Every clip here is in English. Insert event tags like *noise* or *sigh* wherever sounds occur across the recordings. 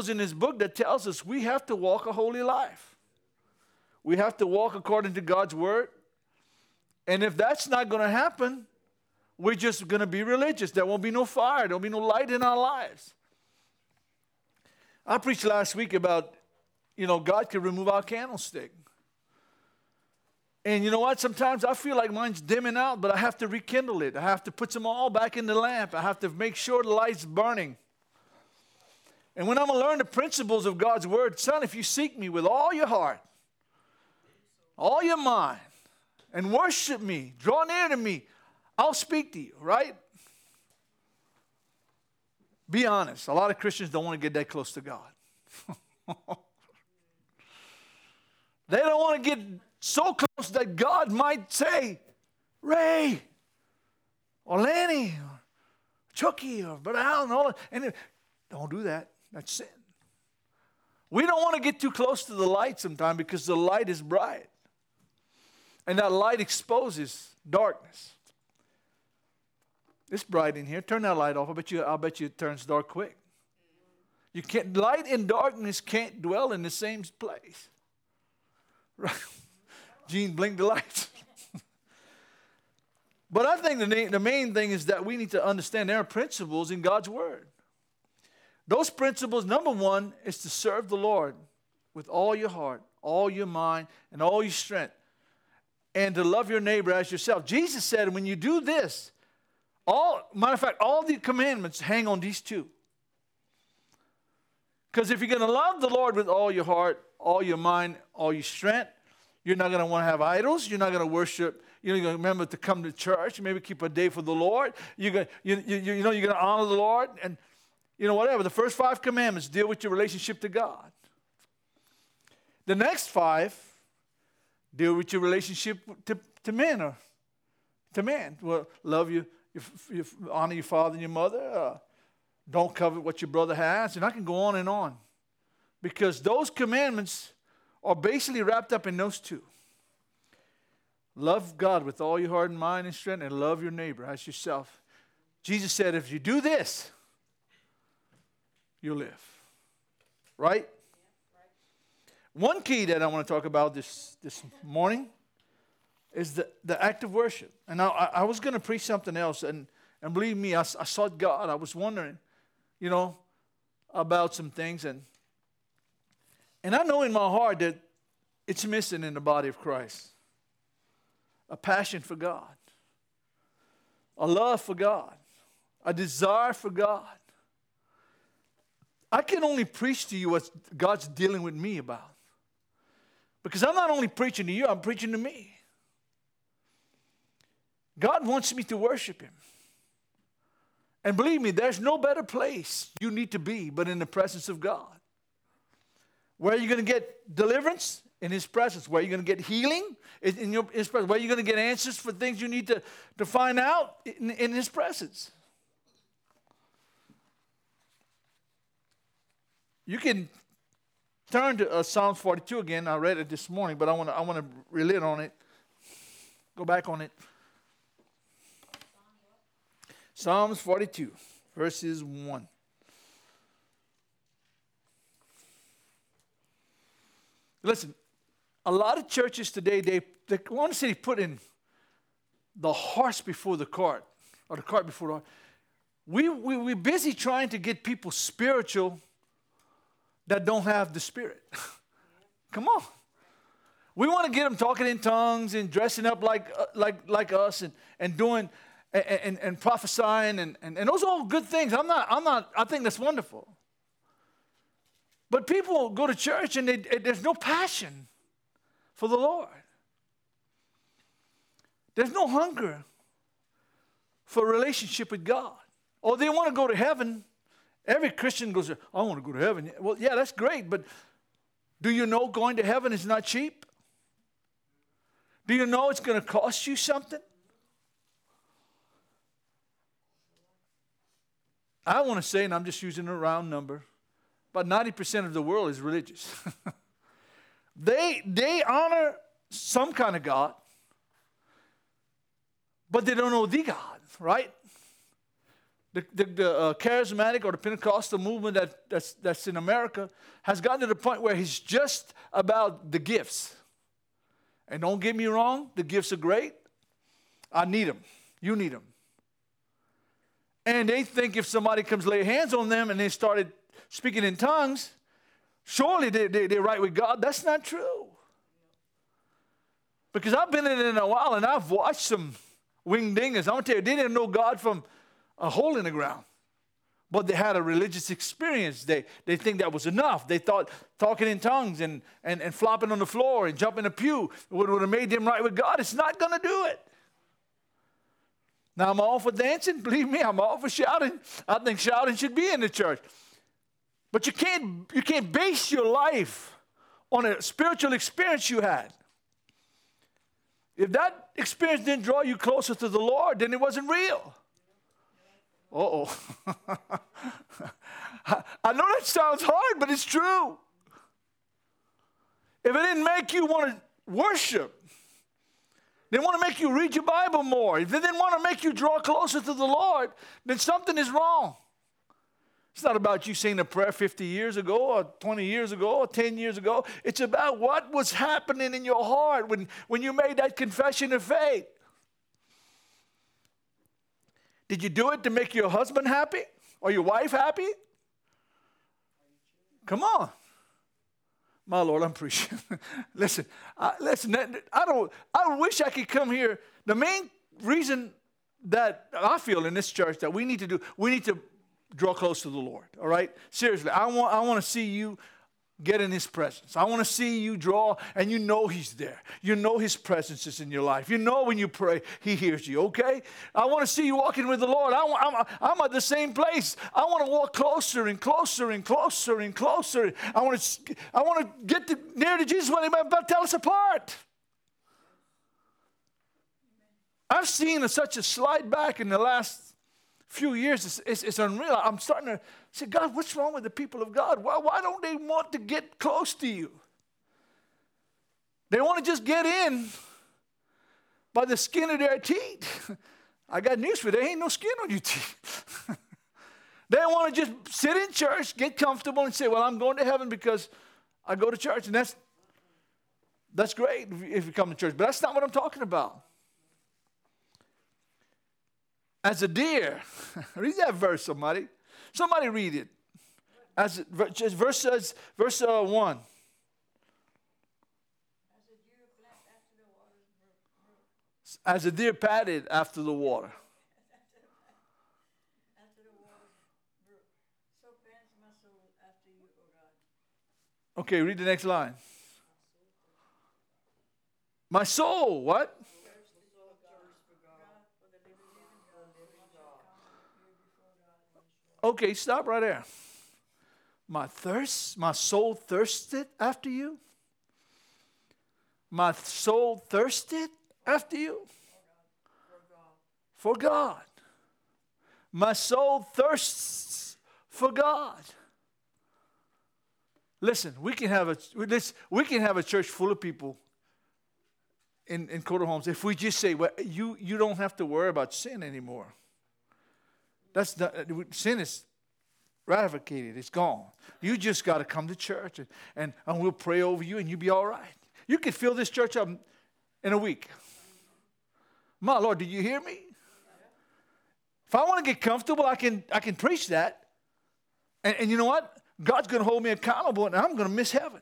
principles in his book that tells us we have to walk a holy life. We have to walk according to God's word. And if that's not going to happen, we're just going to be religious. There won't be no fire, there won't be no light in our lives. I preached last week about, you know, God can remove our candlestick. And you know what? Sometimes I feel like mine's dimming out, but I have to rekindle it. I have to put them all back in the lamp. I have to make sure the light's burning. And when I'm going to learn the principles of God's word, son, if you seek me with all your heart, all your mind, and worship me, draw near to me, I'll speak to you, right? Be honest. A lot of Christians don't want to get that close to God. *laughs* they don't want to get so close that God might say, Ray, or Lanny, or Chucky, or Brother Allen, all that. And don't do that. That's sin. We don't want to get too close to the light sometimes because the light is bright. And that light exposes darkness. It's bright in here. Turn that light off. I bet you, I'll bet you it turns dark quick. You can't light and darkness can't dwell in the same place. Right? *laughs* Gene blink the lights. *laughs* but I think the, the main thing is that we need to understand there are principles in God's Word. Those principles, number one, is to serve the Lord with all your heart, all your mind, and all your strength, and to love your neighbor as yourself. Jesus said, when you do this, all matter of fact, all the commandments hang on these two. Because if you're going to love the Lord with all your heart, all your mind, all your strength, you're not going to want to have idols. You're not going to worship. You're going to remember to come to church. Maybe keep a day for the Lord. You're going, you, you, you know, you're going to honor the Lord. And, you know, whatever. The first five commandments deal with your relationship to God. The next five deal with your relationship to, to men or to man. Well, love you, you, you honor your father and your mother. Uh, don't covet what your brother has. And I can go on and on. Because those commandments are basically wrapped up in those two. Love God with all your heart and mind and strength, and love your neighbor as yourself. Jesus said, if you do this, you'll live. Right? One key that I want to talk about this, this morning is the, the act of worship. And I, I was going to preach something else, and, and believe me, I, I sought God. I was wondering, you know, about some things, and and I know in my heart that it's missing in the body of Christ a passion for God, a love for God, a desire for God. I can only preach to you what God's dealing with me about. Because I'm not only preaching to you, I'm preaching to me. God wants me to worship Him. And believe me, there's no better place you need to be but in the presence of God. Where are you going to get deliverance? In His presence. Where are you going to get healing? In your, His presence. Where are you going to get answers for things you need to, to find out? In, in His presence. You can turn to uh, Psalms 42 again. I read it this morning, but I want to I want to relate on it. Go back on it. Psalms 42, verses 1. Listen, a lot of churches today, they, they want to say put in the horse before the cart, or the cart before the horse. We, we, we're busy trying to get people spiritual that don't have the spirit. *laughs* Come on. We want to get them talking in tongues and dressing up like, uh, like, like us and, and doing and, and, and prophesying and, and, and those are all good things. I'm not, I'm not, I think that's wonderful. But people go to church and they, there's no passion for the Lord. There's no hunger for a relationship with God. Or they want to go to heaven. Every Christian goes, I want to go to heaven. Well, yeah, that's great, but do you know going to heaven is not cheap? Do you know it's going to cost you something? I want to say, and I'm just using a round number, about 90% of the world is religious. *laughs* they, they honor some kind of God, but they don't know the God, right? The, the, the uh, charismatic or the Pentecostal movement that, that's, that's in America has gotten to the point where he's just about the gifts. And don't get me wrong, the gifts are great. I need them. You need them. And they think if somebody comes lay hands on them and they started speaking in tongues, surely they, they, they're right with God. That's not true. Because I've been in it in a while and I've watched some wing dingers. I'm going to tell you, they didn't know God from a hole in the ground. But they had a religious experience. They, they think that was enough. They thought talking in tongues and, and, and flopping on the floor and jumping a pew would, would have made them right with God. It's not going to do it. Now, I'm all for dancing. *laughs* Believe me, I'm all for shouting. I think shouting should be in the church. But you can't, you can't base your life on a spiritual experience you had. If that experience didn't draw you closer to the Lord, then it wasn't real oh. *laughs* I know that sounds hard, but it's true. If it didn't make you want to worship, they want to make you read your Bible more. If they didn't want to make you draw closer to the Lord, then something is wrong. It's not about you saying a prayer 50 years ago or 20 years ago or 10 years ago. It's about what was happening in your heart when, when you made that confession of faith. Did you do it to make your husband happy or your wife happy? Come on. My Lord, I'm preaching. *laughs* listen, I, listen. I don't. I wish I could come here. The main reason that I feel in this church that we need to do, we need to draw close to the Lord. All right, seriously. I want. I want to see you get in his presence. I want to see you draw and you know he's there. You know his presence is in your life. You know when you pray, he hears you, okay? I want to see you walking with the Lord. I, am I'm at the same place. I want to walk closer and closer and closer and closer. I want to, I want to get to, near to Jesus when he's about tell us apart. I've seen such a slide back in the last few years, it's, it's, it's, unreal. I'm starting to say, God, what's wrong with the people of God? Why, why don't they want to get close to you? They want to just get in by the skin of their teeth. *laughs* I got news for you. There ain't no skin on your teeth. *laughs* they want to just sit in church, get comfortable, and say, Well, I'm going to heaven because I go to church. And that's, that's great if you come to church. But that's not what I'm talking about as a deer. *laughs* read that verse, somebody. Somebody read it. As just verse verse uh, one. As a deer padded after the water. Okay, read the next line. My soul, what? Okay, stop right there. My thirst, my soul thirsted after you. My soul thirsted after you. For God. My soul thirsts for God. Listen, we can have a we can have a church full of people in, in Coteau Holmes if we just say, well, you, you don't have to worry about sin anymore. That's not, uh, sin is ratified. It's gone. You just got to come to church and, and, and we'll pray over you and you'll be all right. You could fill this church up in a week. My Lord, did you hear me? If I want to get comfortable, I can, I can preach that. And, and you know what? God's going to hold me accountable and I'm going to miss heaven.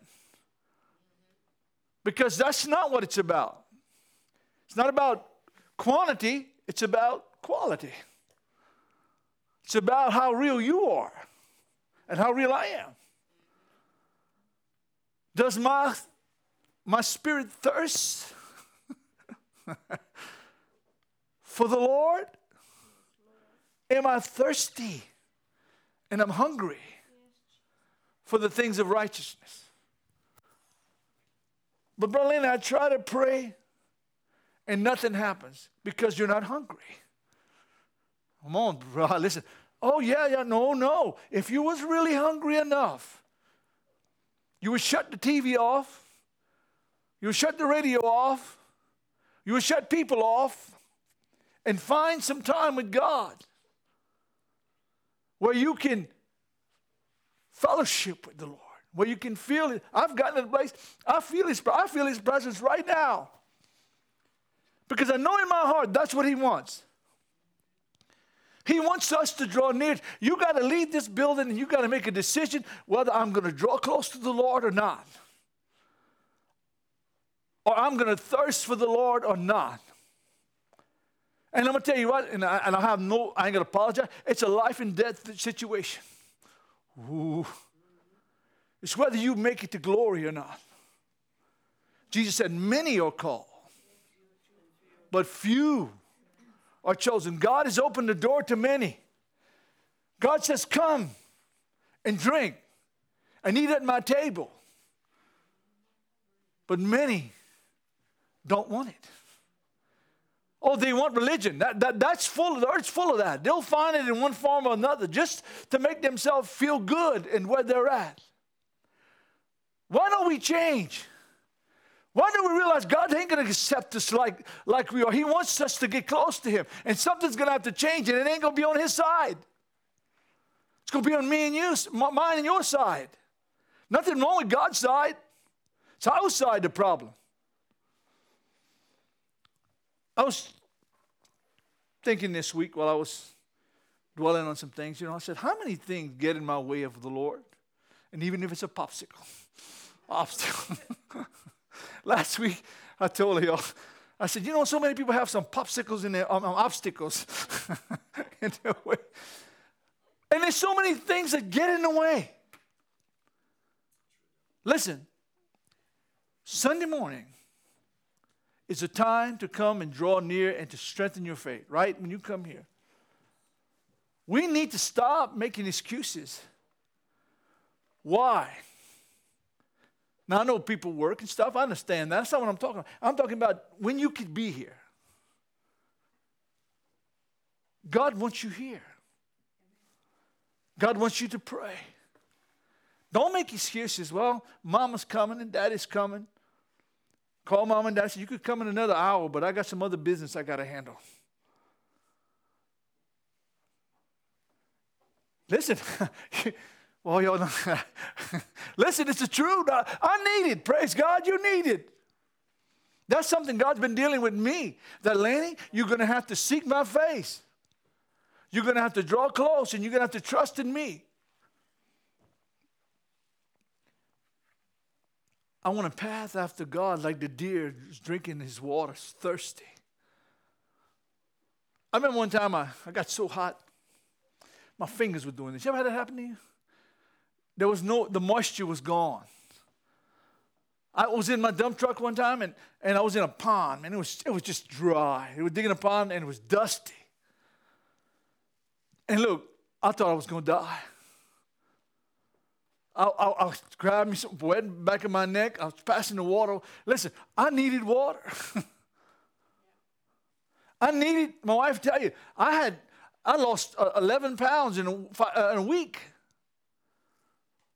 Because that's not what it's about. It's not about quantity, it's about quality. It's about how real you are and how real I am. Does my, my spirit thirst *laughs* for the Lord? Am I thirsty and I'm hungry for the things of righteousness? But, Brother Lynn, I try to pray and nothing happens because you're not hungry. Come on, bro. *laughs* Listen. Oh, yeah, yeah. No, no. If you was really hungry enough, you would shut the TV off. You would shut the radio off. You would shut people off and find some time with God. where you can fellowship with the Lord, where you can feel it. I've gotten to the place, I feel His, I feel His presence right now. Because I know in my heart that's what He wants. He wants us to draw near. You got to leave this building and you got to make a decision whether I'm going to draw close to the Lord or not. Or I'm going to thirst for the Lord or not. And I'm going to tell you what, and I, and I have no, I ain't going to apologize. It's a life and death situation. Ooh. It's whether you make it to glory or not. Jesus said, Many are called, but few are chosen. God has opened the door to many. God says, Come and drink and eat at my table. But many don't want it. Oh, they want religion. That, that, that's full, of, the earth's full of that. They'll find it in one form or another just to make themselves feel good in where they're at. Why don't we change? Why don't we realize God ain't going to accept us like, like we are? He wants us to get close to Him. And something's going to have to change, and it ain't going to be on His side. It's going to be on me and you, mine and your side. Nothing wrong with God's side. It's our side the problem. I was thinking this week while I was dwelling on some things, you know, I said, how many things get in my way of the Lord? And even if it's a popsicle, *laughs* obstacle. *laughs* *laughs* Last week, I told y'all, I said, you know, so many people have some popsicles in their um, um, obstacles in their way. And there's so many things that get in the way. Listen, Sunday morning is a time to come and draw near and to strengthen your faith, right? When you come here. We need to stop making excuses. Why? Now, I know people work and stuff. I understand that. That's not what I'm talking about. I'm talking about when you could be here. God wants you here. God wants you to pray. Don't make excuses. Well, mama's coming and daddy's coming. Call mom and dad. Say, you could come in another hour, but I got some other business I got to handle. Listen, *laughs* Well, y'all. *laughs* Listen, it's the truth. I need it. Praise God, you need it. That's something God's been dealing with me. That, Lanny, you're going to have to seek my face. You're going to have to draw close and you're going to have to trust in me. I want to path after God like the deer drinking his water, thirsty. I remember one time I, I got so hot, my fingers were doing this. You ever had that happen to you? There was no, the moisture was gone. I was in my dump truck one time and, and I was in a pond, and it was, it was just dry. We were digging a pond and it was dusty. And look, I thought I was going to die. I, I, I was grabbing some wet back of my neck. I was passing the water. Listen, I needed water. *laughs* I needed, my wife to tell you, I had, I lost uh, 11 pounds in a, uh, in a week.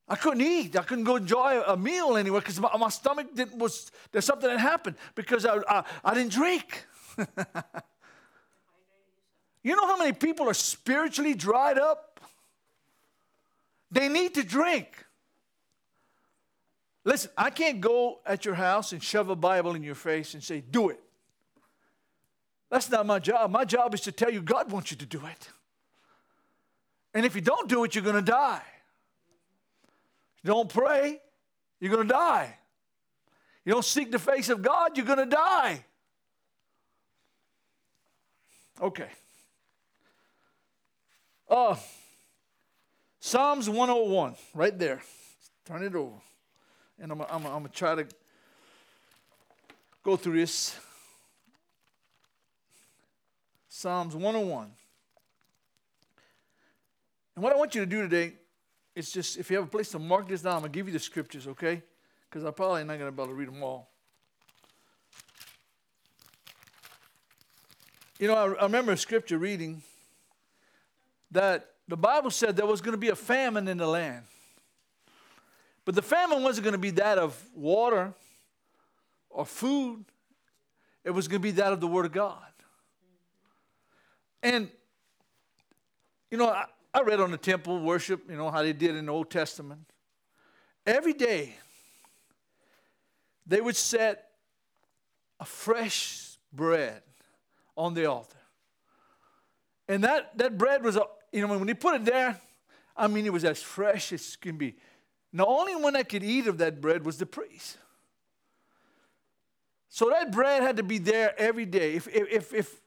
I couldn't eat. I couldn't go enjoy a meal anywhere because my, my, stomach didn't, was, there's something that happened because I, I, I didn't drink. *laughs* you know how many people are spiritually dried up? They need to drink. Listen, I can't go at your house and shove a Bible in your face and say, do it. That's not my job. My job is to tell you God wants you to do it. And if you don't do it, you're going to die you don't pray, you're going to die. You don't seek the face of God, you're going to die. Okay. Uh, Psalms 101, right there. Turn it over. And I'm, going to try to go through this. Psalms 101. And what I want you to do today it's just, if you have a place to mark this down, I'm going to give you the scriptures, okay? Because I'm probably not going to be able to read them all. You know, I, I remember a scripture reading that the Bible said there was going to be a famine in the land. But the famine wasn't going to be that of water or food, it was going to be that of the Word of God. And, you know, I read on the temple worship, you know, how they did in the Old Testament. Every day, they would set a fresh bread on the altar. And that, that bread was, uh, you know, when you put it there, I mean, it was as fresh as can be. The only one that could eat of that bread was the priest. So that bread had to be there every day. If, if, if,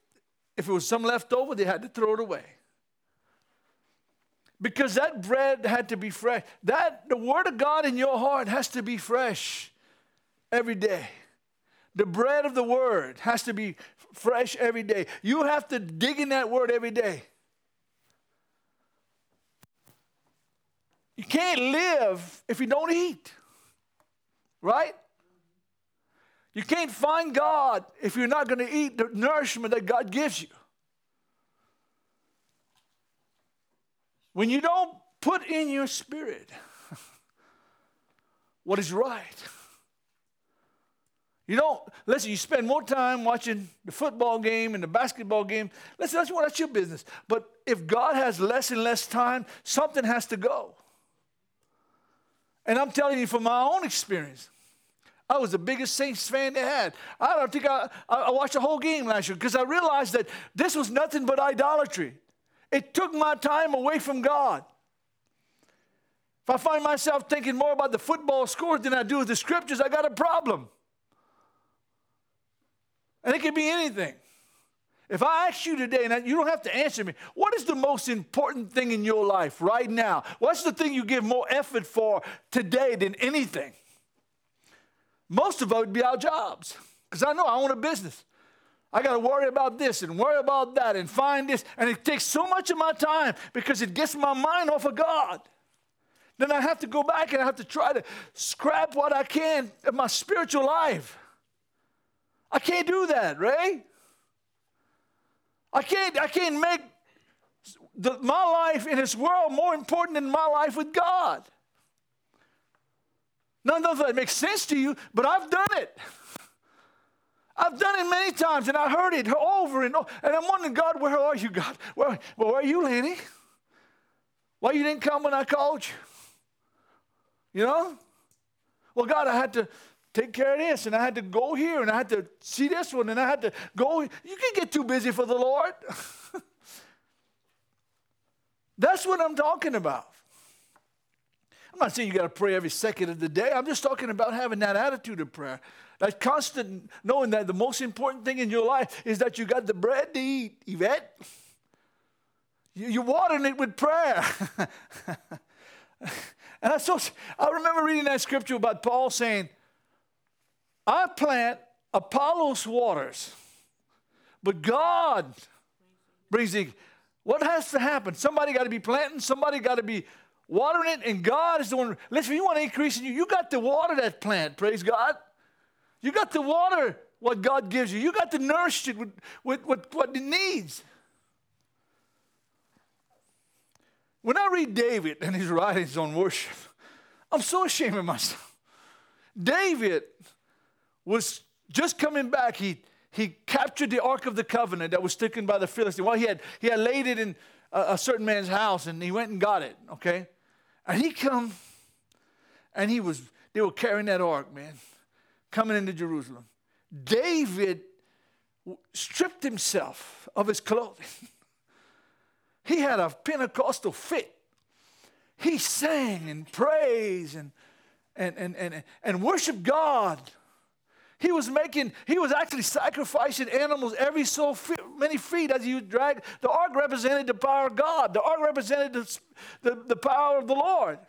if it was some left over, they had to throw it away. Because that bread had to be fresh. That the word of God in your heart has to be fresh every day. The bread of the word has to be fresh every day. You have to dig in that word every day. You can't live if you don't eat. Right? You can't find God if you're not going to eat the nourishment that God gives you. When you don't put in your spirit *laughs* what is right, you don't, listen, you spend more time watching the football game and the basketball game. Listen, that's, that's your business. But if God has less and less time, something has to go. And I'm telling you from my own experience, I was the biggest Saints fan they had. I don't think I, I watched the whole game last year because I realized that this was nothing but idolatry. It took my time away from God. If I find myself thinking more about the football scores than I do with the scriptures, I got a problem. And it could be anything. If I ask you today, and you don't have to answer me, what is the most important thing in your life right now? What's the thing you give more effort for today than anything? Most of it would be our jobs. Because I know I own a business. I got to worry about this and worry about that and find this. And it takes so much of my time because it gets my mind off of God. Then I have to go back and I have to try to scrap what I can of my spiritual life. I can't do that, right? I can't, I can't make the, my life in this world more important than my life with God. None of that makes sense to you, but I've done it. I've done it many times, and I heard it over and over. And I'm wondering, God, where are you, God? Where, where are you, Lanny? Why you didn't come when I called you? You know? Well, God, I had to take care of this, and I had to go here, and I had to see this one, and I had to go. You can get too busy for the Lord. *laughs* That's what I'm talking about. I'm not saying you got to pray every second of the day. I'm just talking about having that attitude of prayer. That constant knowing that the most important thing in your life is that you got the bread to eat, Yvette. You're watering it with prayer. *laughs* and I, so, I remember reading that scripture about Paul saying, I plant, Apollos waters, but God brings the. What has to happen? Somebody got to be planting, somebody got to be watering it, and God is the one. Listen, if you want to increase in you, you got to water that plant, praise God. You got to water what God gives you, you got to nourish it with, with, with what it needs. When I read David and his writings on worship, I'm so ashamed of myself. David was just coming back. He, he captured the Ark of the Covenant that was taken by the Philistines. Well, he had, he had laid it in a, a certain man's house and he went and got it, okay? And he come and he was, they were carrying that ark, man, coming into Jerusalem. David stripped himself of his clothing. *laughs* he had a Pentecostal fit. He sang and praised and, and, and, and, and worshiped God. He was making, he was actually sacrificing animals every so many feet as would drag. The ark represented the power of God, the ark represented the, the, the power of the Lord.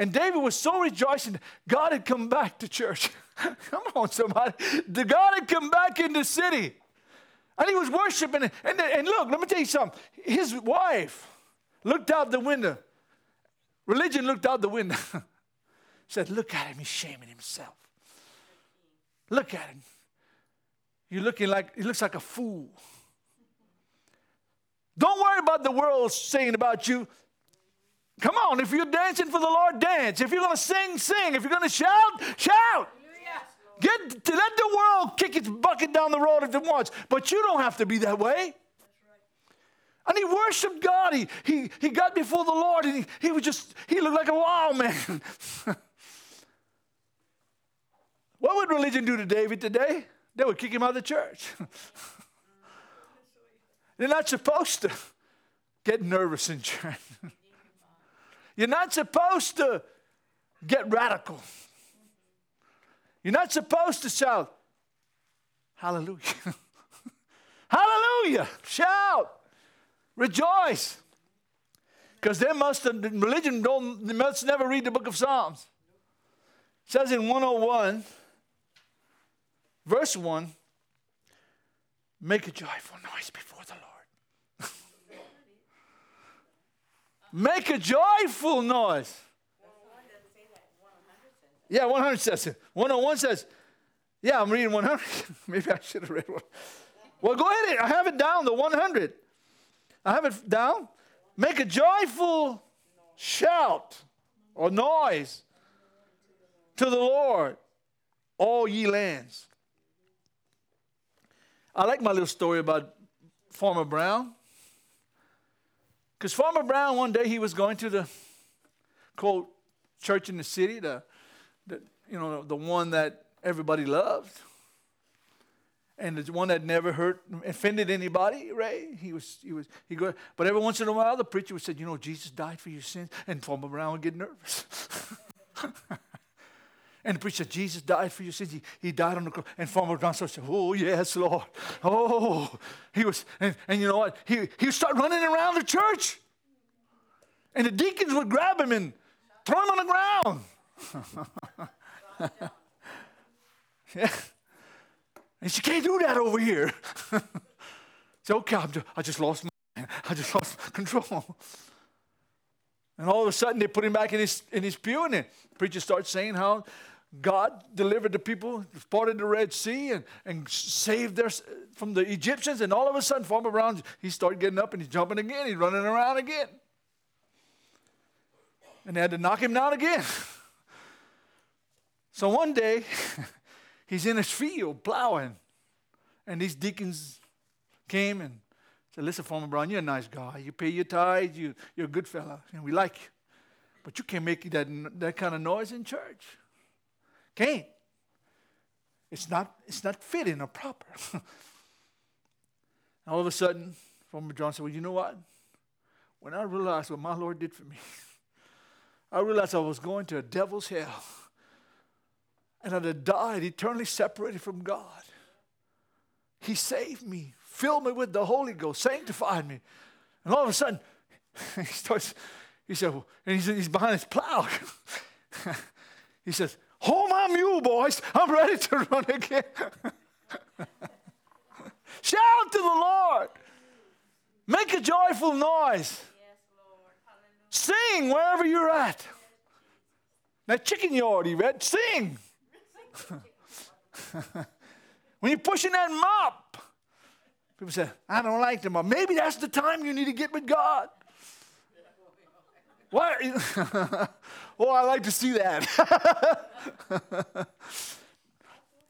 And David was so rejoicing, God had come back to church. *laughs* come on, somebody. The God had come back in the city. And he was worshiping. And, and look, let me tell you something. His wife looked out the window. Religion looked out the window. *laughs* Said, Look at him, he's shaming himself. Look at him. You're looking like, he looks like a fool. Don't worry about the world saying about you. Come on, if you're dancing for the Lord, dance. If you're going to sing, sing. If you're going to shout, shout. Get let the world kick its bucket down the road if it wants, but you don't have to be that way. And he worshiped God. He, he, he got before the Lord and he, he was just, he looked like a wild man. *laughs* what would religion do to David today? They would kick him out of the church. *laughs* They're not supposed to get nervous in church. *laughs* You're not supposed to get radical. You're not supposed to shout, Hallelujah. *laughs* Hallelujah. Shout. Rejoice. Because they must religion don't, they must never read the book of Psalms. It says in 101, verse 1, make a joyful noise before the Lord. Make a joyful noise. Yeah, 100 says it. 101 says, yeah, I'm reading 100. *laughs* Maybe I should have read one. Well, go ahead. I have it down, the 100. I have it down. Make a joyful shout or noise to the Lord, all ye lands. I like my little story about Farmer Brown. Because Farmer Brown, one day he was going to the quote church in the city, the, the you know the one that everybody loved and the one that never hurt, offended anybody, right? He was, he was, he go. But every once in a while, the preacher would say, "You know, Jesus died for your sins," and Farmer Brown would get nervous. *laughs* and the preacher "Jesus died for your sins. He, he died on the cross." And Farmer Brown said, "Oh yes, Lord. Oh, he was." And, and you know what? He he would start running around the church, and the deacons would grab him and throw him on the ground. *laughs* yeah. And she can't do that over here. *laughs* so, okay, just, i just lost my, I just lost control. And all of a sudden, they put him back in his, in his pew, and the preacher starts saying how God delivered the people, parted the Red Sea, and, and saved their, from the Egyptians. And all of a sudden, Farmer Brown, he started getting up and he's jumping again. He's running around again. And they had to knock him down again. *laughs* so one day, *laughs* he's in his field plowing. And these deacons came and said, Listen, Farmer Brown, you're a nice guy. You pay your tithes, you, you're a good fella, and we like you. But you can't make that, that kind of noise in church. Can't. It's not, it's not fitting or proper. *laughs* All of a sudden, Farmer John said, Well, you know what? When I realized what my Lord did for me, *laughs* I realized I was going to a devil's hell and I'd have died eternally separated from God. He saved me, filled me with the Holy Ghost, sanctified me. And all of a sudden, *laughs* he starts, he said, and he's, he's behind his plow. *laughs* he says, Hold my mule, boys. I'm ready to *laughs* run again. Shout to the Lord. Make a joyful noise. Sing wherever you're at. That chicken yard, he read, sing. when you're pushing that mop, people say, I don't like them. Maybe that's the time you need to get with God. What? *laughs* oh, I like to see *laughs* that.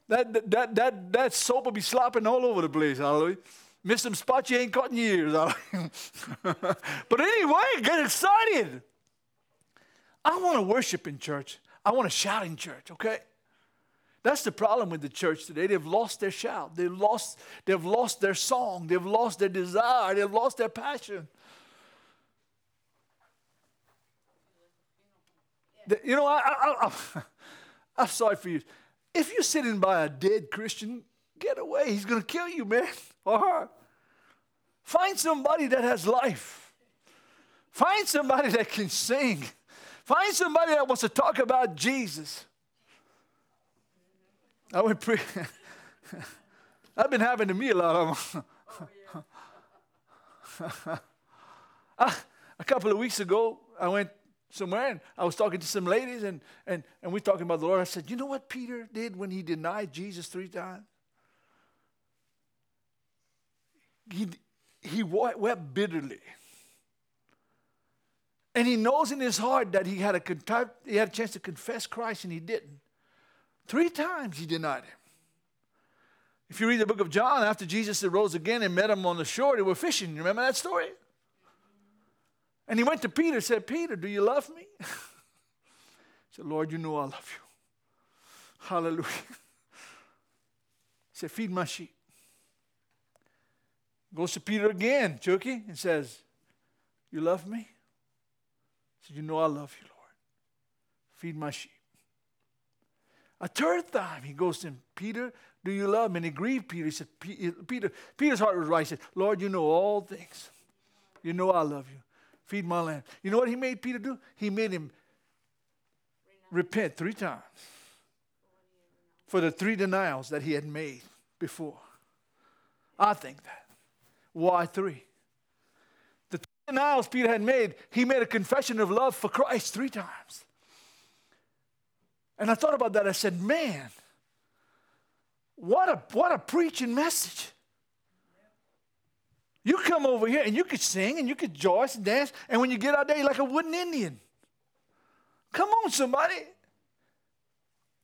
that, that, that, that soap will be slopping all over the place. Hallelujah. Miss some spots you ain't caught in years. *laughs* but anyway, get excited. I want to worship in church. I want to shout in church, okay? That's the problem with the church today. They've lost their shout. They've lost, they've lost their song. They've lost their desire. They've lost their passion. You know, I, I, *laughs* I'm sorry for you. If you're sitting by a dead Christian, get away. He's going to kill you, man, *laughs* or her. Find somebody that has life. Find somebody that can sing. Find somebody that wants to talk about Jesus. I went pre. *laughs* I've been having to me a lot of them. *laughs* Ah, a couple of weeks ago, I went somewhere and I was talking to some ladies and, and, and we are talking about the Lord. I said, You know what Peter did when he denied Jesus three times? He, he wept bitterly. And he knows in his heart that he had, a, he had a chance to confess Christ and he didn't. Three times he denied him. If you read the book of John, after Jesus arose again and met him on the shore, they were fishing. You remember that story? And he went to Peter and said, Peter, do you love me? *laughs* he said, Lord, you know I love you. Hallelujah. He said, Feed my sheep. Goes to Peter again, Chucky, and says, You love me? He said, You know I love you, Lord. Feed my sheep. A third time he goes to Peter, do you love me? And he grieved Peter. He said, uh, Peter, Peter's heart was right. He said, Lord, you know all things. You know I love you. Feed my lamb. You know what he made Peter do? He made him repent three times for the three denials that he had made before. I think that. Why three? The three denials Peter had made, he made a confession of love for Christ three times. And I thought about that. I said, man, what a, what a preaching message. You come over here and you could sing and you could joyce and dance, and when you get out there, you're like a wooden Indian. Come on, somebody.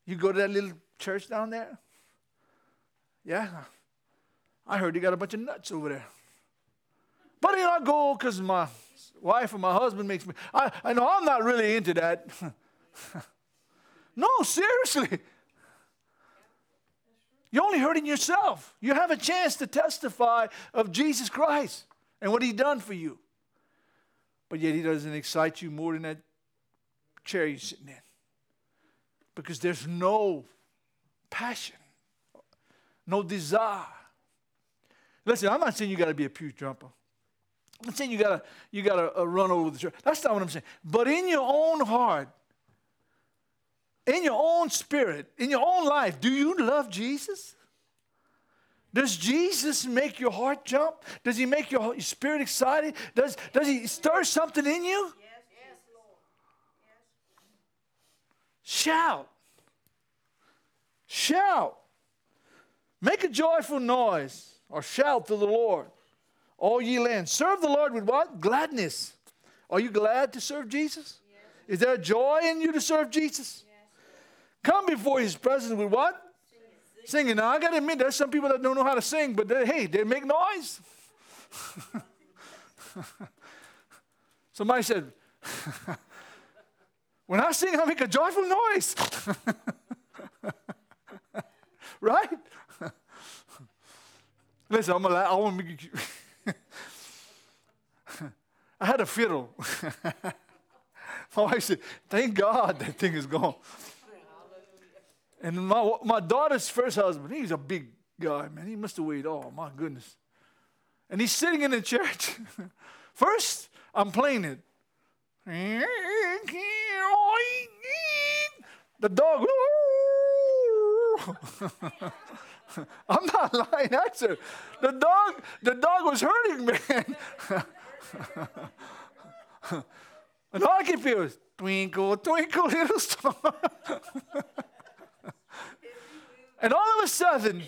You go to that little church down there? Yeah. I heard you got a bunch of nuts over there. But you know, I go because my wife or my husband makes me. I, I know I'm not really into that. *laughs* no, seriously. You're only hurting yourself. You have a chance to testify of Jesus Christ and what He done for you. But yet He doesn't excite you more than that chair you're sitting in. Because there's no passion, no desire. Listen, I'm not saying you got to be a pew jumper. I'm not saying you got to you got to uh, run over the church. That's not what I'm saying. But in your own heart, in your own spirit, in your own life, do you love Jesus? Does Jesus make your heart jump? Does he make your spirit excited? Does, does he stir something in you? Yes, yes, Lord. Yes. Shout. Shout. Make a joyful noise or shout to the Lord. All ye land. Serve the Lord with what? Gladness. Are you glad to serve Jesus? Yes. Is there joy in you to serve Jesus? Come before his presence with what? Singing. Now, I got to admit, there's some people that don't know how to sing, but they, hey, they make noise. *laughs* Somebody said, *laughs* when I sing, I make a joyful noise. *laughs* right? Listen, I'm gonna, I want to make you. I had a fiddle. My wife said, Thank God that thing is gone. And my, my daughter's first husband, he's a big guy, man. He must have weighed, oh my goodness. And he's sitting in the church. *laughs* First, I'm playing it. The dog. *laughs* I'm not lying. That's it. The dog, the dog was hurting, man. and all I can feel is twinkle, twinkle, little star. *laughs* And all of a sudden,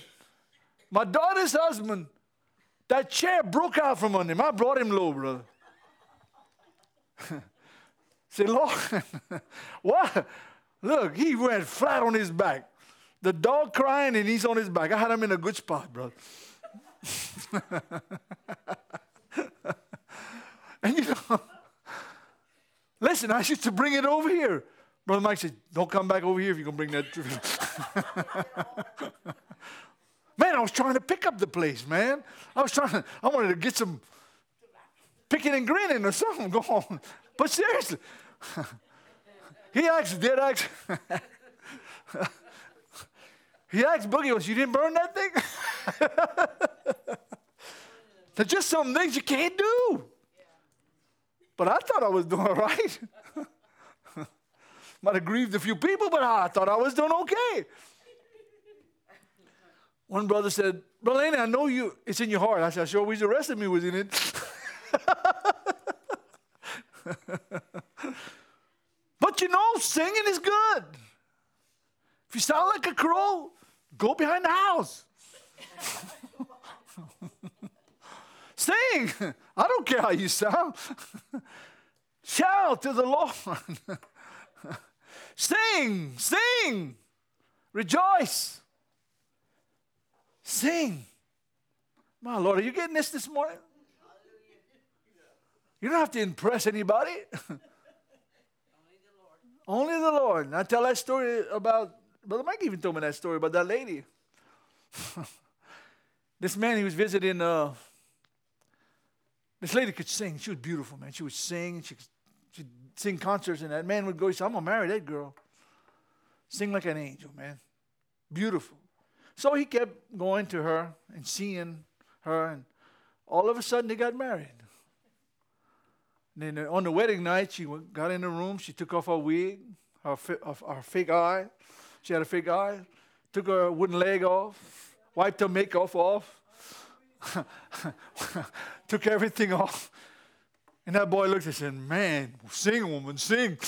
my daughter's husband, that chair broke out from under him. I brought him low, brother. *laughs* Say, Lord, *laughs* what? Look, he went flat on his back. The dog crying and he's on his back. I had him in a good spot, brother. *laughs* and you know, listen, I used to bring it over here. Brother Mike said, Don't come back over here if you're going to bring that. *laughs* man, I was trying to pick up the place, man. I was trying to, I wanted to get some picking and grinning or something *laughs* going. But seriously, *laughs* he asked, did ask, he asked Boogie, was you didn't burn that thing? There's just some things you can't do. But I thought I was doing right. Might have grieved a few people, but I thought I was doing okay. One brother said, Brother Laney, I know you, it's in your heart. I said, sure wish the rest of me was in it. *laughs* but you know, singing is good. If you sound like a crow, go behind the house. *laughs* Sing. I don't care how you sound. *laughs* Shout to the Lord. Sing, sing, rejoice, sing. My Lord, are you getting this this morning? You don't have to impress anybody. *laughs* Only the Lord. And I tell that story about, Brother Mike even told me that story about that lady. *laughs* this man, he was visiting, uh, this lady could sing. She was beautiful, man. She would sing and she could she'd sing concerts, and that man would go, he said, I'm going to marry that girl. Sing like an angel, man. Beautiful. So he kept going to her and seeing her, and all of a sudden they got married. And then on the wedding night, she got in the room. She took off her wig, her, her fake eye. She had a fake eye. Took her wooden leg off, wiped her makeup off, *laughs* took everything *laughs* off. And that boy looked and said, Man, sing, woman, sing. *laughs*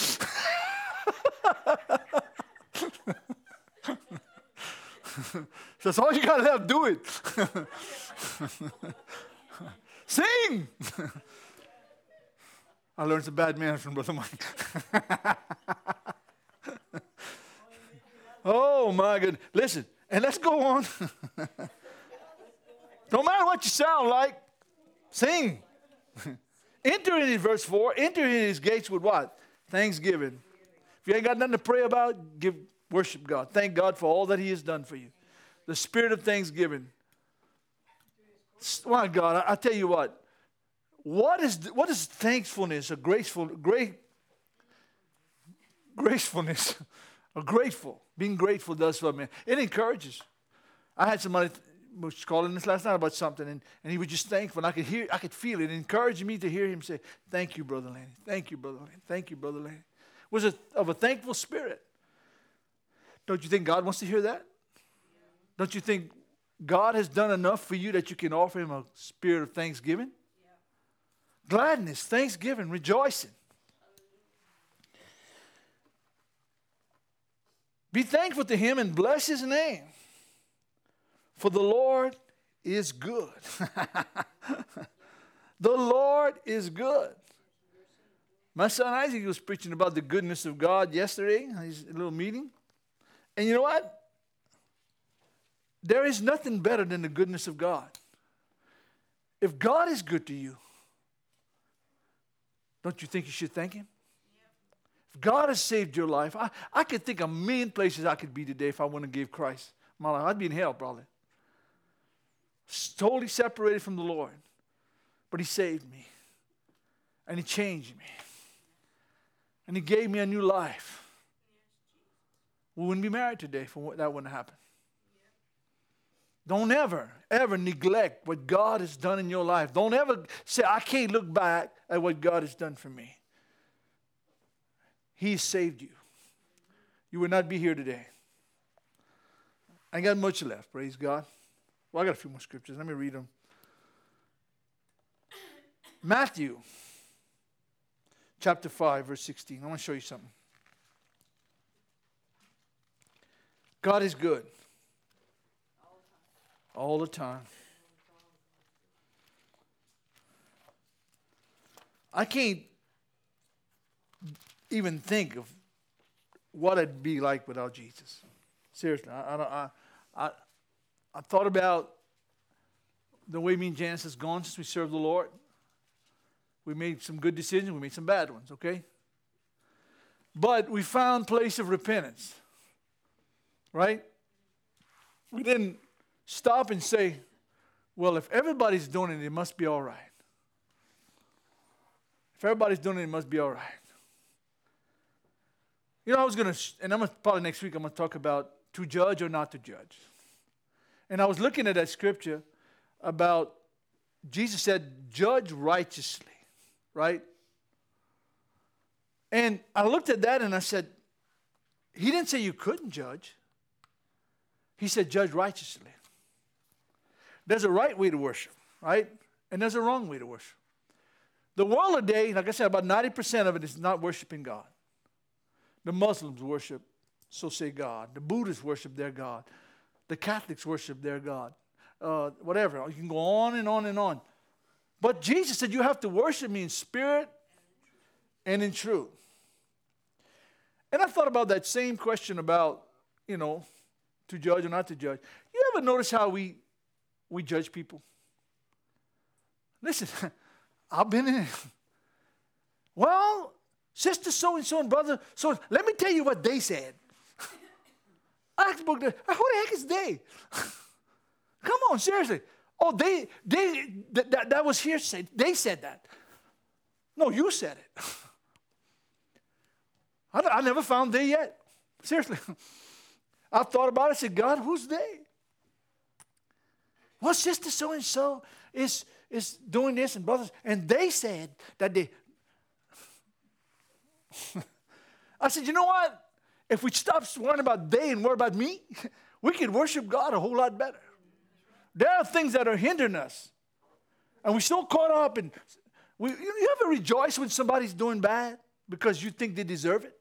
That's all you got to do it. *laughs* sing. I learned some bad manners from Brother Mike. *laughs* oh my goodness. Listen, and let's go on. no matter what you sound like, sing. Enter in verse 4, enter in his gates with what? Thanksgiving. If you ain't got nothing to pray about, give worship God. Thank God for all that he has done for you. The spirit of thanksgiving. My God, I, I tell you what, what is, what is thankfulness, a graceful, great, gracefulness, *laughs* a grateful, being grateful does for me. It encourages. I had somebody was calling us last night about something, and, and he was just thankful. And I could hear, I could feel it. Encouraged me to hear him say, Thank you, Brother Lanny. Thank you, Brother Lanny. Thank you, Brother Lanny. Was it of a thankful spirit. Don't you think God wants to hear that? Don't you think God has done enough for you that you can offer him a spirit of thanksgiving? Gladness, thanksgiving, rejoicing. Be thankful to him and bless his name. For the Lord is good. *laughs* the Lord is good. My son Isaac was preaching about the goodness of God yesterday, his little meeting. And you know what? There is nothing better than the goodness of God. If God is good to you, don't you think you should thank Him? If God has saved your life, I, I could think a million places I could be today if I wouldn't give Christ my life. I'd be in hell probably. Totally separated from the Lord. But He saved me. And He changed me. And He gave me a new life. We wouldn't be married today if that wouldn't happen. Don't ever, ever neglect what God has done in your life. Don't ever say, I can't look back at what God has done for me. He saved you. You would not be here today. I got much left, praise God. Well, I got a few more scriptures. Let me read them. Matthew chapter 5, verse 16. I want to show you something. God is good all the time. I can't even think of what it'd be like without Jesus. Seriously, I, don't I, I, I thought about the way me and Janice has gone since we served the Lord. We made some good decisions, we made some bad ones, okay? But we found place of repentance, right? We didn't stop and say, well, if everybody's doing it, it must be all right. If everybody's doing it, it must be all right. You know, I was going to, and I'm gonna, probably next week, I'm going to talk about to judge or not to judge. And I was looking at that scripture about Jesus said, judge righteously, right? And I looked at that and I said, He didn't say you couldn't judge. He said, judge righteously. There's a right way to worship, right? And there's a wrong way to worship. The world today, like I said, about 90% of it is not worshiping God. The Muslims worship, so say God. The Buddhists worship their God. The Catholics worship their God. Uh, whatever. You can go on and on and on. But Jesus said, You have to worship me in spirit and in truth. And I thought about that same question about, you know, to judge or not to judge. You ever notice how we we judge people? Listen, *laughs* I've been in Well, sister so and so and brother so let me tell you what they said. *laughs* I asked ah, who the heck is they? *laughs* Come on, seriously. Oh, they, they, that, that, that was hearsay. They said that. No, you said it. *laughs* I, I never found they yet. Seriously. *laughs* I've thought about it. I said, God, who's they? Well, sister so and so is is doing this, and brothers, and they said that they. I said, you know what? If we stop worrying about they and worry about me, *laughs* we could worship God a whole lot better. There are things that are hindering us, and we're so caught up in. We, you ever rejoice when somebody's doing bad because you think they deserve it?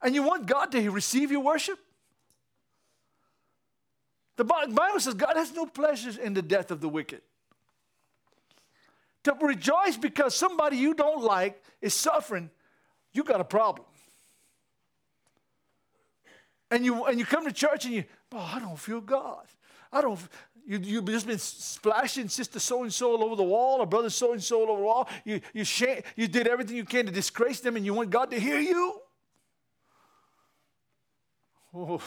And you want God to receive your worship? The Bible says God has no pleasures in the death of the wicked. To rejoice because somebody you don't like is suffering, you got a problem. And you, and you come to church and you, oh, I don't feel God. I don't, you, you've just been splashing sister so and so all over the wall or brother so and so over the wall. You, you, you did everything you can to disgrace them and you want God to hear you. Oh.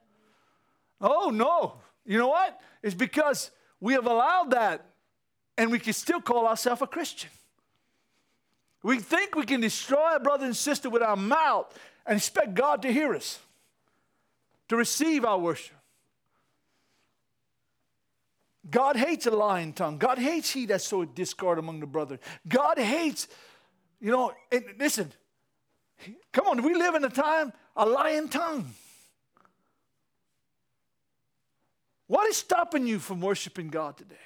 *laughs* oh, no. You know what? It's because we have allowed that and we can still call ourselves a Christian. We think we can destroy a brother and sister with our mouth and expect God to hear us, to receive our worship. God hates a lying tongue. God hates he that soweth discord among the brethren. God hates, you know, listen, come on, we live in a time, a lying tongue. What is stopping you from worshiping God today?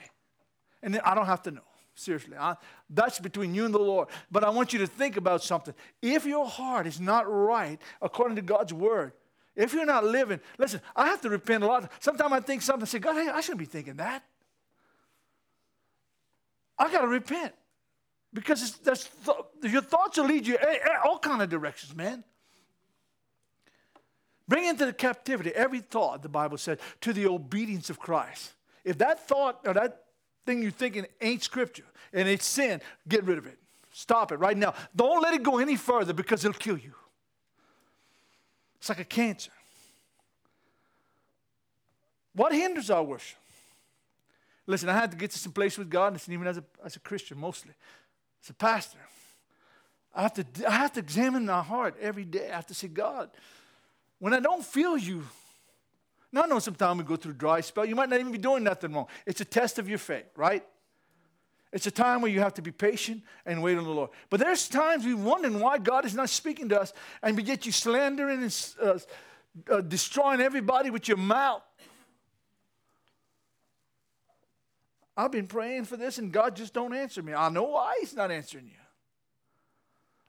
And I don't have to know. Seriously, I, that's between you and the Lord. But I want you to think about something. If your heart is not right according to God's word, if you're not living, listen, I have to repent a lot. Sometimes I think something, say, God, hey, I shouldn't be thinking that. I got to repent because th- your thoughts will lead you all kind of directions, man. Bring into the captivity every thought, the Bible said, to the obedience of Christ. If that thought or that thing you're thinking ain't scripture and it's sin, get rid of it. Stop it right now. Don't let it go any further because it'll kill you. It's like a cancer. What hinders our worship? Listen, I had to get to some place with God, listen, even as a, as a Christian mostly, as a pastor. I have, to, I have to examine my heart every day. I have to say, God, when I don't feel you, now, I know sometimes we go through dry spell. You might not even be doing nothing wrong. It's a test of your faith, right? It's a time where you have to be patient and wait on the Lord. But there's times we wondering why God is not speaking to us, and yet you slandering and uh, uh, destroying everybody with your mouth. I've been praying for this, and God just don't answer me. I know why He's not answering you.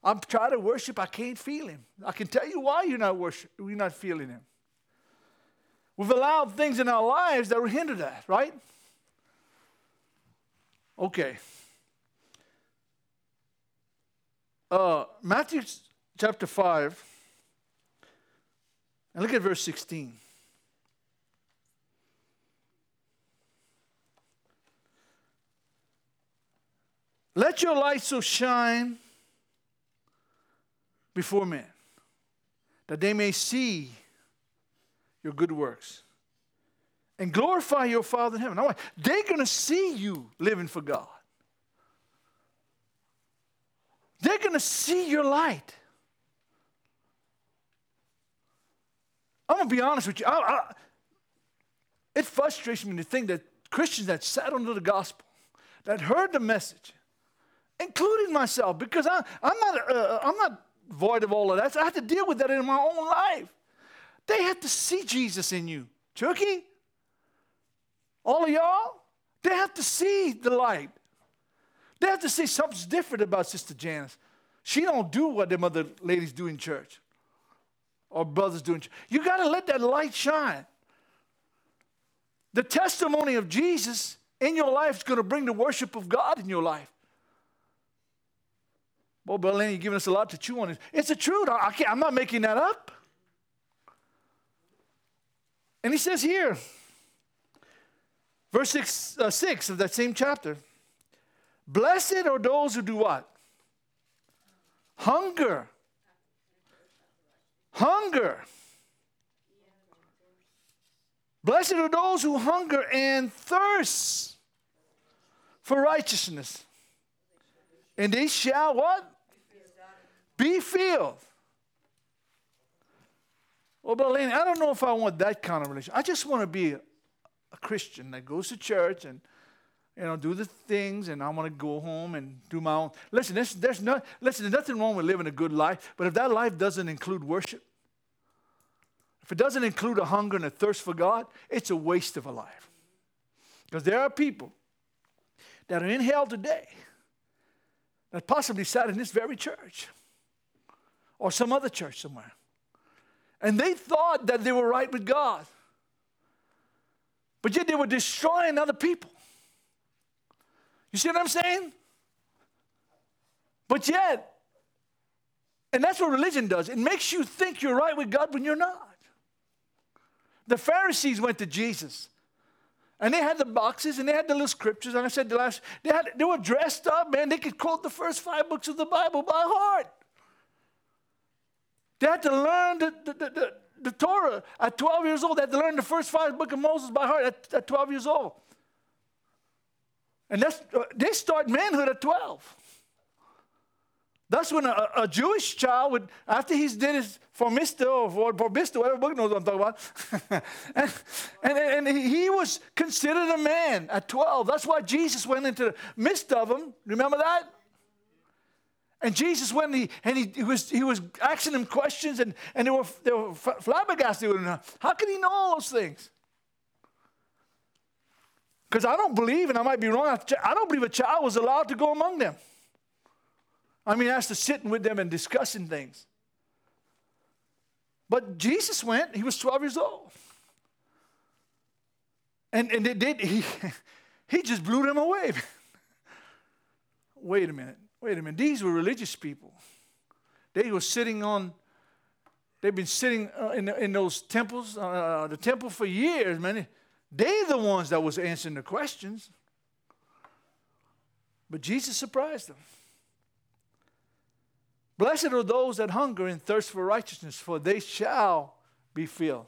I'm trying to worship. I can't feel Him. I can tell you why you're not worship. You're not feeling Him. We've allowed things in our lives that will hinder that, right? Okay. Uh, Matthew chapter 5, and look at verse 16. Let your light so shine before men that they may see your good works and glorify your Father in heaven. Now, they're going to see you living for God. They're going to see your light. I'm going to be honest with you. I, I, it frustrates me to think that Christians that sat under the gospel, that heard the message, including myself, because I, I'm, not, uh, I'm not void of all of that. So I have to deal with that in my own life. They had to see Jesus in you. Chucky, all of y'all, they have to see the light. They have to see something's different about Sister Janice. She don't do what them other ladies do in church or brothers do in church. You got to let that light shine. The testimony of Jesus in your life is going to bring the worship of God in your life. Well, Brother Lenny, you're giving us a lot to chew on. It's the truth. I, can't, I'm not making that up. And he says here, verse six, uh, 6 of that same chapter Blessed are those who do what? Hunger. Hunger. Blessed are those who hunger and thirst for righteousness. And they shall what? Be filled. Well, but Elaine, I don't know if I want that kind of relationship. I just want to be a, Christian that goes to church and you know, do the things, and I want to go home and do my own. Listen, there's, there's no, listen, there's nothing wrong with living a good life, but if that life doesn't include worship, if it doesn't include a hunger and a thirst for God, it's a waste of a life. Because there are people that are in hell today that possibly sat in this very church or some other church somewhere. And they thought that they were right with God. But yet they were destroying other people. You see what I'm saying? But yet, and that's what religion does it makes you think you're right with God when you're not. The Pharisees went to Jesus. And they had the boxes and they had the little scriptures. And I said the last, they, had, they were dressed up, man. They could quote the first five books of the Bible by heart. They had to learn the, the, the, the, Torah at 12 years old. They had to learn the first five books of Moses by heart at, at 12 years old. And that's, uh, they start manhood at 12. That's when a, a, Jewish child would, after he's did his formisto or forbisto, whatever book knows what I'm talking about, *laughs* and, and, and, he was considered a man at 12. That's why Jesus went into the midst of them. Remember that? And Jesus went and he, and he, he, was, he was asking them questions, and, and they were, they were flabbergasted with him. How could he know all those things? Because I don't believe, and I might be wrong, I don't believe a child was allowed to go among them. I mean, as to sitting with them and discussing things. But Jesus went, he was 12 years old. And, and it did, he, *laughs* he just blew them away. *laughs* wait a minute, wait a minute. These were religious people. They were sitting on, they've been sitting uh, in, in those temples, uh, the temple for years, man. They're the ones that was answering the questions. But Jesus surprised them. Blessed are those that hunger and thirst for righteousness, for they shall be filled.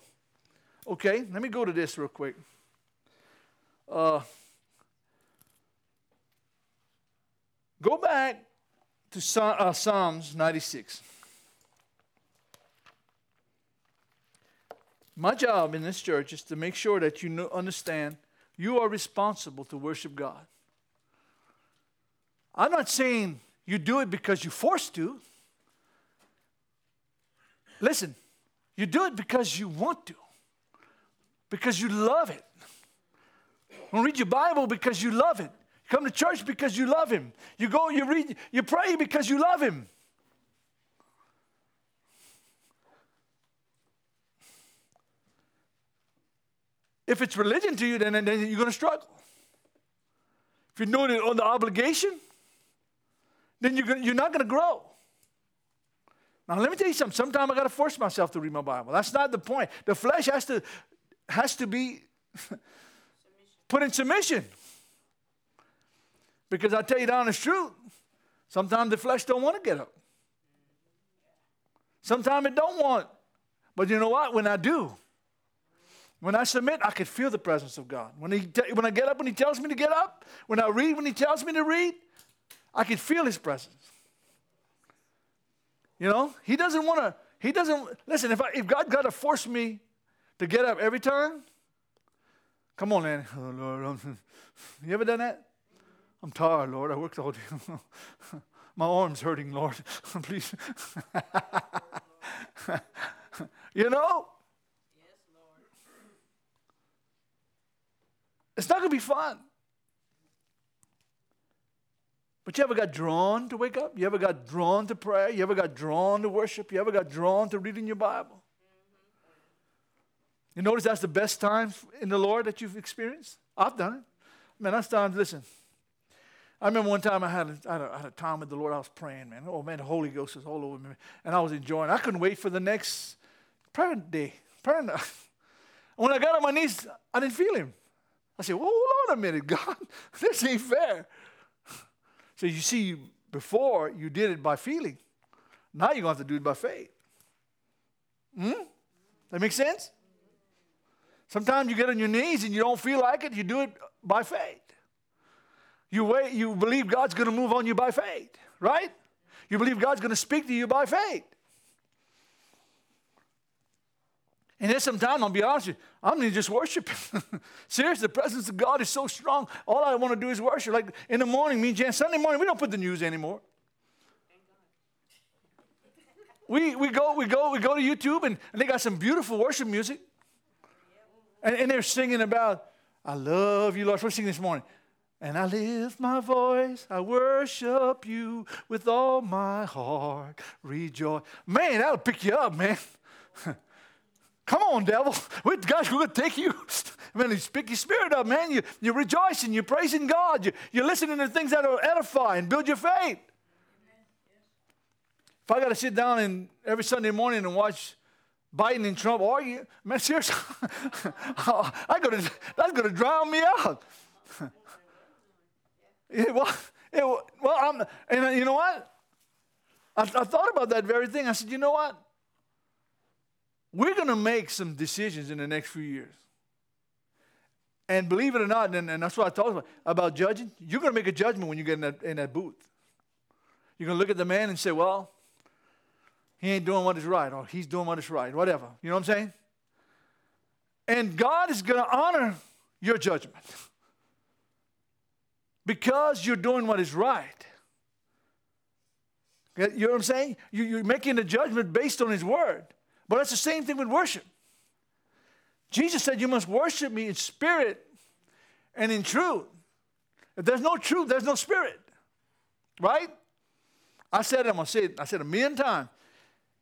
Okay, let me go to this real quick. Uh, go back to uh, Psalms 96. My job in this church is to make sure that you understand you are responsible to worship God. I'm not saying you do it because you're forced to. Listen, you do it because you want to, because you love it. You read your Bible because you love it. Come to church because you love Him. You go, you read, you pray because you love Him. If it's religion to you, then, then you're going to struggle. If you're doing it on the obligation, then you're, gonna, you're not going to grow. Now, let me tell you something. Sometimes I got to force myself to read my Bible. That's not the point. The flesh has to, has to be *laughs* put in submission. Because I tell you the honest truth, sometimes the flesh don't want to get up. Sometimes it don't want. But you know what? When I do, when I submit, I can feel the presence of God. When, he when I get up when He tells me to get up, when I read when He tells me to read, I can feel His presence. You know, he doesn't want to, he doesn't, listen, if, I, if God got to force me to get up every time, come on, man. Oh, Lord, you ever done that? I'm tired, Lord. I worked all day. *laughs* My arm's hurting, Lord. *laughs* Please. *laughs* you know? Yes, Lord. It's not going to be fun. But you ever got drawn to wake up? You ever got drawn to pray? You ever got drawn to worship? You ever got drawn to reading your Bible? You notice that's the best time in the Lord that you've experienced? I've done it. Man, that's time, listen. I remember one time I had, a, I, had a, I had a time with the Lord. I was praying, man. Oh, man, the Holy Ghost was all over me. And I was enjoying I couldn't wait for the next prayer day. Prayer night. *laughs* When I got on my knees, I didn't feel him. I said, well, hold on a minute, *laughs* God. This ain't fair. *laughs* So you see, before you did it by feeling. Now you're going to have to do it by faith. Hmm? That makes sense? Sometimes you get on your knees and you don't feel like it, you do it by faith. You wait, you believe God's going to move on you by faith, right? You believe God's going to speak to you by faith. And then sometimes, I'll be honest with you, I'm going to just worship *laughs* Seriously, the presence of God is so strong. All I want to do is worship. Like in the morning, me and Jan, Sunday morning, we don't put the news anymore. We, we, go, we, go, we go to YouTube and, and they got some beautiful worship music. And, and they're singing about, I love you, Lord. We're singing this morning. And I lift my voice, I worship you with all my heart. Rejoice. Man, that'll pick you up, man. *laughs* Come on, devil. Wait, God's going to take you. *laughs* Man, He's pick your spirit up, man. You, you're rejoicing, you're praising God, you, you're listening to things that will edify and build your faith. If I got to sit down and every Sunday morning and watch Biden and Trump argue, man, *laughs* seriously, that's going to drown me out. *laughs* it, well, it, well, I'm, and you know what? I, I thought about that very thing. I said, you know what? We're going to make some decisions in the next few years. And believe it or not, and, and that's what I talked about, about judging, you're going to make a judgment when you get in that, in that booth. You're going to look at the man and say, well, he ain't doing what is right, or he's doing what is right, whatever. You know what I'm saying? And God is going to honor your judgment because you're doing what is right. You know what I'm saying? You're making a judgment based on His word. But that's the same thing with worship. Jesus said, You must worship me in spirit and in truth. If there's no truth, there's no spirit. Right? I said I'm going to say it, I said a million times.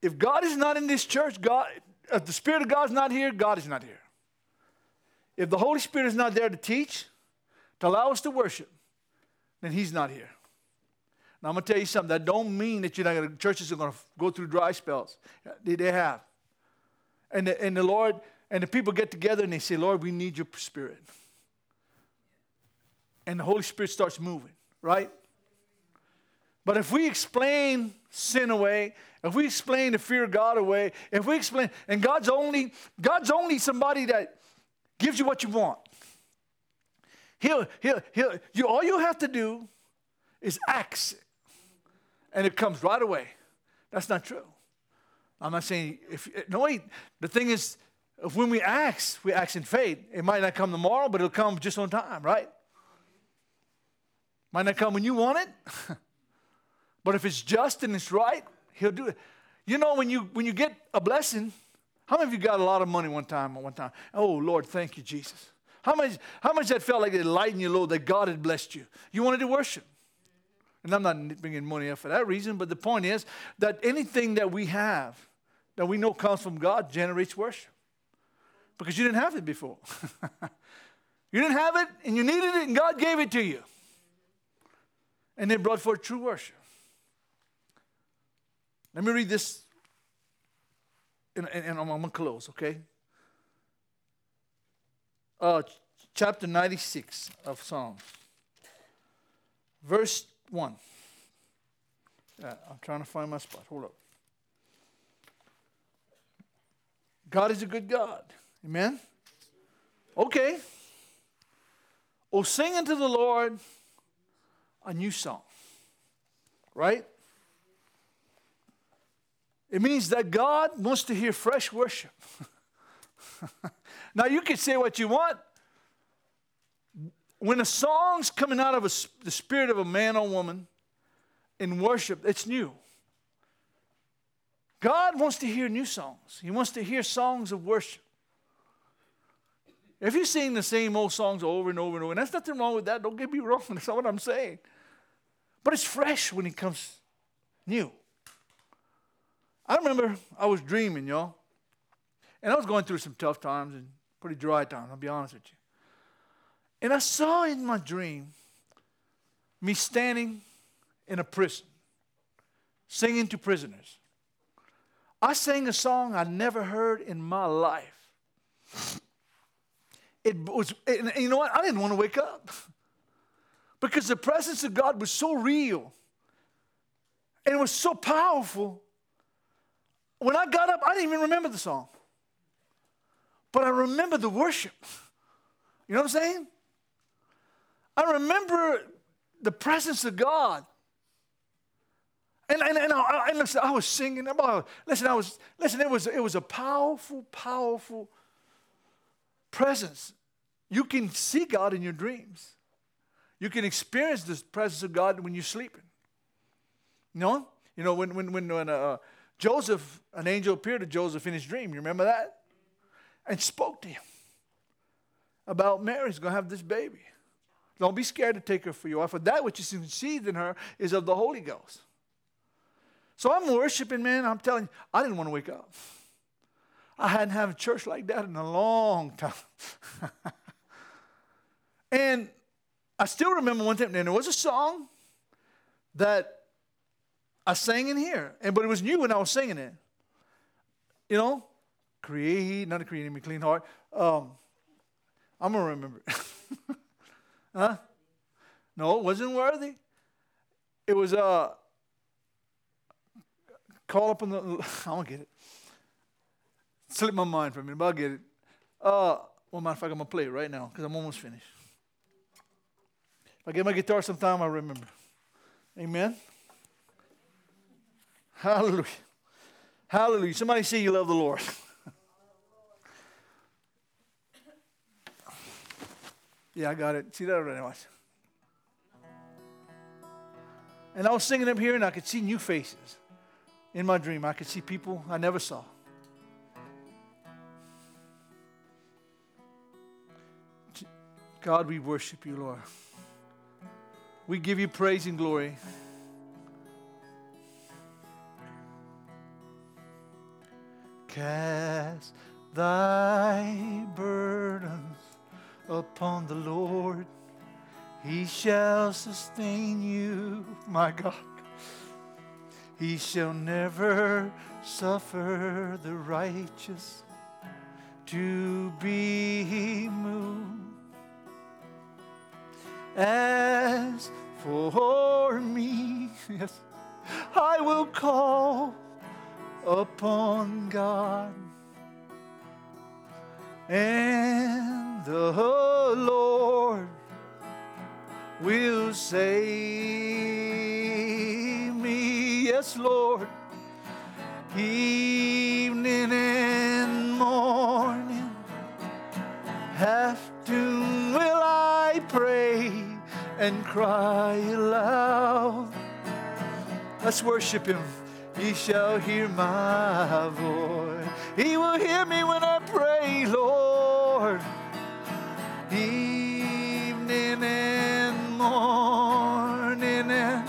If God is not in this church, God, if the Spirit of God is not here, God is not here. If the Holy Spirit is not there to teach, to allow us to worship, then He's not here. Now I'm gonna tell you something. That don't mean that you're not gonna churches are gonna go through dry spells. They, they have. And the, and the Lord and the people get together and they say, Lord, we need your spirit. And the Holy Spirit starts moving, right? But if we explain sin away, if we explain the fear of God away, if we explain, and God's only, God's only somebody that gives you what you want. He'll, he'll, he'll, you, all you have to do is ask, and it comes right away. That's not true. I'm not saying if no wait. The thing is, if when we ask, we ask in faith. It might not come tomorrow, but it'll come just on time, right? Might not come when you want it, *laughs* but if it's just and it's right, He'll do it. You know, when you when you get a blessing, how many of you got a lot of money one time one time? Oh Lord, thank you, Jesus. How much how much that felt like it lightened your load that God had blessed you? You wanted to worship. And I'm not bringing money up for that reason, but the point is that anything that we have that we know comes from God generates worship. Because you didn't have it before. *laughs* you didn't have it and you needed it and God gave it to you. And it brought forth true worship. Let me read this, and, and, and I'm going to close, okay? Uh, chapter 96 of Psalms, verse 1. Uh, I'm trying to find my spot. Hold up. God is a good God. Amen? Okay. Oh, sing unto the Lord a new song. Right? It means that God wants to hear fresh worship. *laughs* now, you can say what you want. When a song's coming out of a, the spirit of a man or woman in worship, it's new. God wants to hear new songs, He wants to hear songs of worship. If you sing the same old songs over and over and over, and there's nothing wrong with that, don't get me wrong, *laughs* that's not what I'm saying. But it's fresh when it comes new. I remember I was dreaming, y'all. And I was going through some tough times and pretty dry time, I'll be honest with you. And I saw in my dream me standing in a prison, singing to prisoners. I sang a song I never heard in my life. It was, and you know what? I didn't want to wake up *laughs* because the presence of God was so real and it was so powerful when I got up, I didn't even remember the song. But I remember the worship. You know what I'm saying? I remember the presence of God. And, and, and, I, and listen, I was singing. Listen, I was, listen, it was, it was a powerful, powerful presence. You can see God in your dreams. You can experience the presence of God when you're sleeping. You know? You know, when, when, when, when uh, Joseph, an angel appeared to Joseph in his dream. You remember that? And spoke to him about Mary's going to have this baby. Don't be scared to take her for your wife, for that which is conceived in her is of the Holy Ghost. So I'm worshiping, man. I'm telling you, I didn't want to wake up. I hadn't had a church like that in a long time. *laughs* and I still remember one time, and there was a song that I sang in here, and but it was new when I was singing it. You know, create, not creating me clean heart. Um, I'm gonna remember. *laughs* huh? No, it wasn't worthy. It was uh call up on the *laughs* I don't get it. Slip my mind for a minute, but I'll get it. Uh well matter of fact, I'm gonna play it right now because I'm almost finished. If I get my guitar sometime, I'll remember. Amen. Hallelujah. Hallelujah. Somebody say you love the Lord. *laughs* yeah, I got it. See that already? Watch. And I was singing up here, and I could see new faces. In my dream, I could see people I never saw. God, we worship you, Lord. We give you praise and glory. Cast thy burdens upon the Lord. He shall sustain you, my God. He shall never suffer the righteous to be moved. As for me, yes, I will call upon God, and the Lord will save me. Yes, Lord, evening and morning, afternoon will I pray and cry aloud. Let's worship Him. He shall hear my voice. He will hear me when I pray, Lord. Evening and morning and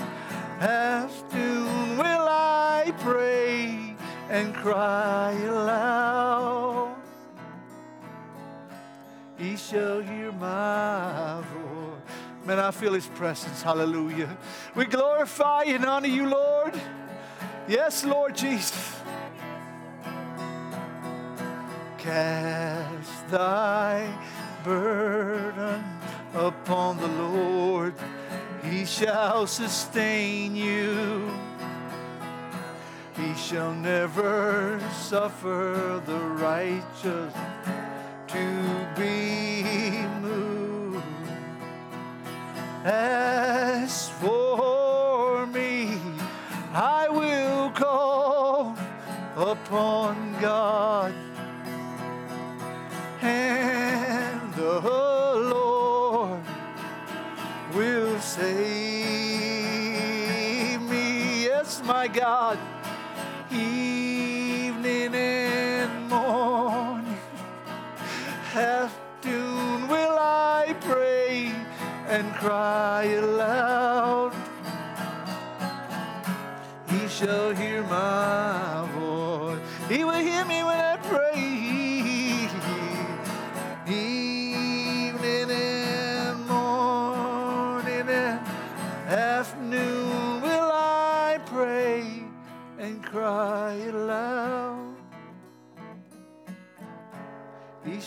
afternoon will I pray and cry aloud. He shall hear my voice. Man, I feel his presence. Hallelujah. We glorify and honor you, Lord. Yes, Lord Jesus. Cast thy burden upon the Lord, he shall sustain you. He shall never suffer the righteous to be moved. As for me, I will call upon God, my God, evening and morning, afternoon will I pray and cry aloud. He shall hear my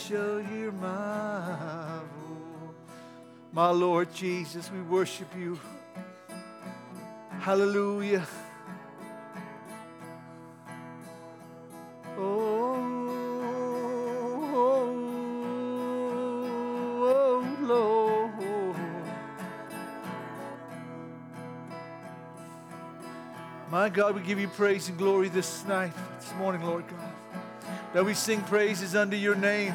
shall hear my voice. My Lord Jesus, we worship you. Hallelujah. Oh, oh, oh, my God, we give you praise and glory this night, this morning, Lord God. That we sing praises under your name.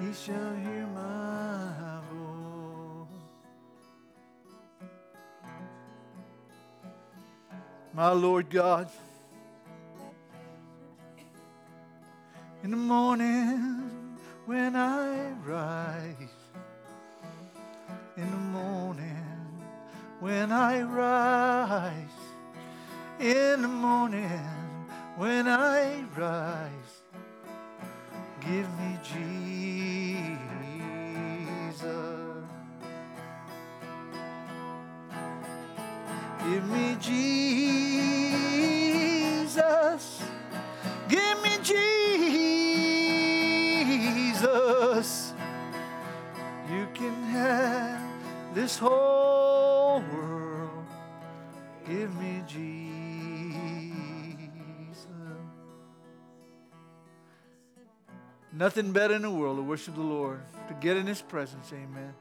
He shall hear my voice. My Lord God, in the morning when I rise, in the morning when I rise, in the morning when I rise, give me Jesus. Give me Jesus. Give me Jesus. You can have this whole world. Give me Jesus. Nothing better in the world to worship the Lord, to get in His presence. Amen.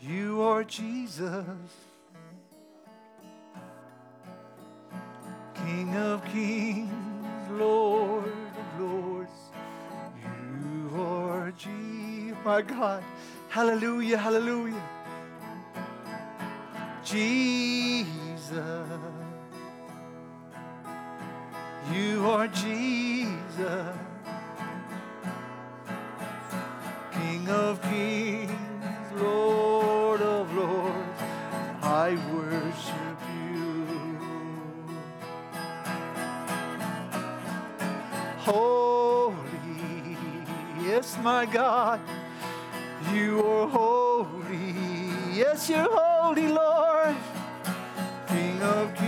You are Jesus, King of kings, Lord of lords. You are Jesus, my God. Hallelujah, hallelujah. Jesus, you are Jesus, King of kings, Lord of lords. I worship you. Holy, yes, my God, you are holy. Yes, you're holy, Lord, King of kings.